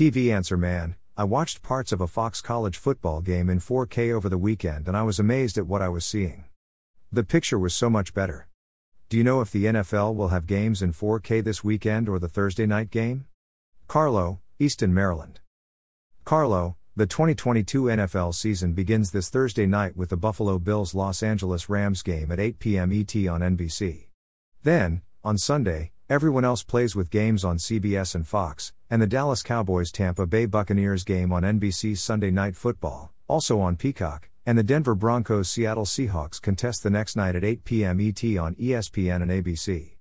TV Answer Man, I watched parts of a Fox college football game in 4K over the weekend and I was amazed at what I was seeing. The picture was so much better. Do you know if the NFL will have games in 4K this weekend or the Thursday night game? Carlo, Easton, Maryland. Carlo, the 2022 NFL season begins this Thursday night with the Buffalo Bills Los Angeles Rams game at 8 p.m. ET on NBC. Then, on Sunday, everyone else plays with games on CBS and Fox, and the Dallas Cowboys Tampa Bay Buccaneers game on NBC's Sunday Night Football, also on Peacock, and the Denver Broncos Seattle Seahawks contest the next night at 8 p.m. ET on ESPN and ABC.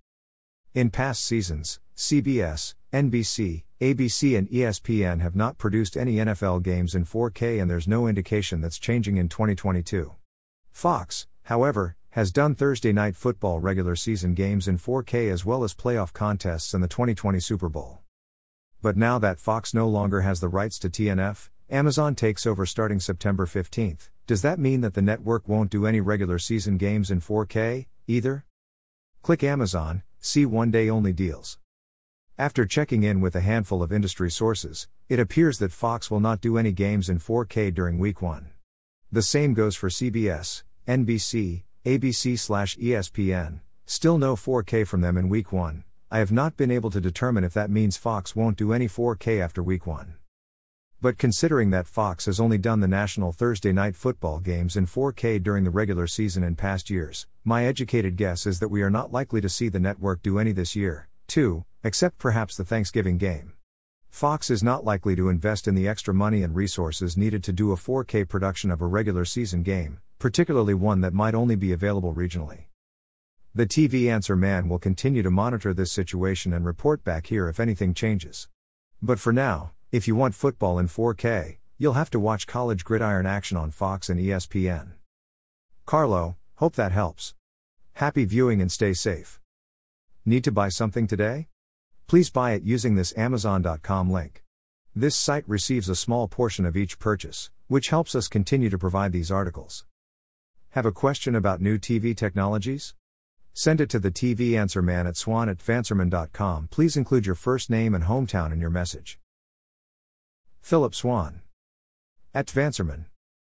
In past seasons, CBS, NBC, ABC, and ESPN have not produced any NFL games in 4K, and there's no indication that's changing in 2022. Fox, however, has done Thursday night football regular season games in 4K as well as playoff contests and the 2020 Super Bowl. But now that Fox no longer has the rights to TNF, Amazon takes over starting September 15th. Does that mean that the network won't do any regular season games in 4K, either? Click Amazon, see one day only deals. After checking in with a handful of industry sources, it appears that Fox will not do any games in 4K during week 1. The same goes for CBS, NBC, ABC/ESPN. Still no 4K from them in week 1. I have not been able to determine if that means Fox won't do any 4K after week 1. But considering that Fox has only done the national Thursday night football games in 4K during the regular season in past years, my educated guess is that we are not likely to see the network do any this year, too, except perhaps the Thanksgiving game. Fox is not likely to invest in the extra money and resources needed to do a 4K production of a regular season game, particularly one that might only be available regionally. The TV Answer Man will continue to monitor this situation and report back here if anything changes. But for now, if you want football in 4K, you'll have to watch college gridiron action on Fox and ESPN. Carlo, hope that helps. Happy viewing and stay safe. Need to buy something today? Please buy it using this Amazon.com link. This site receives a small portion of each purchase, which helps us continue to provide these articles. Have a question about new TV technologies? Send it to the TV Answer Man at swann at tvanswerman.com. Please include your first name and hometown in your message. Phillip Swann. At TVAnswerMan.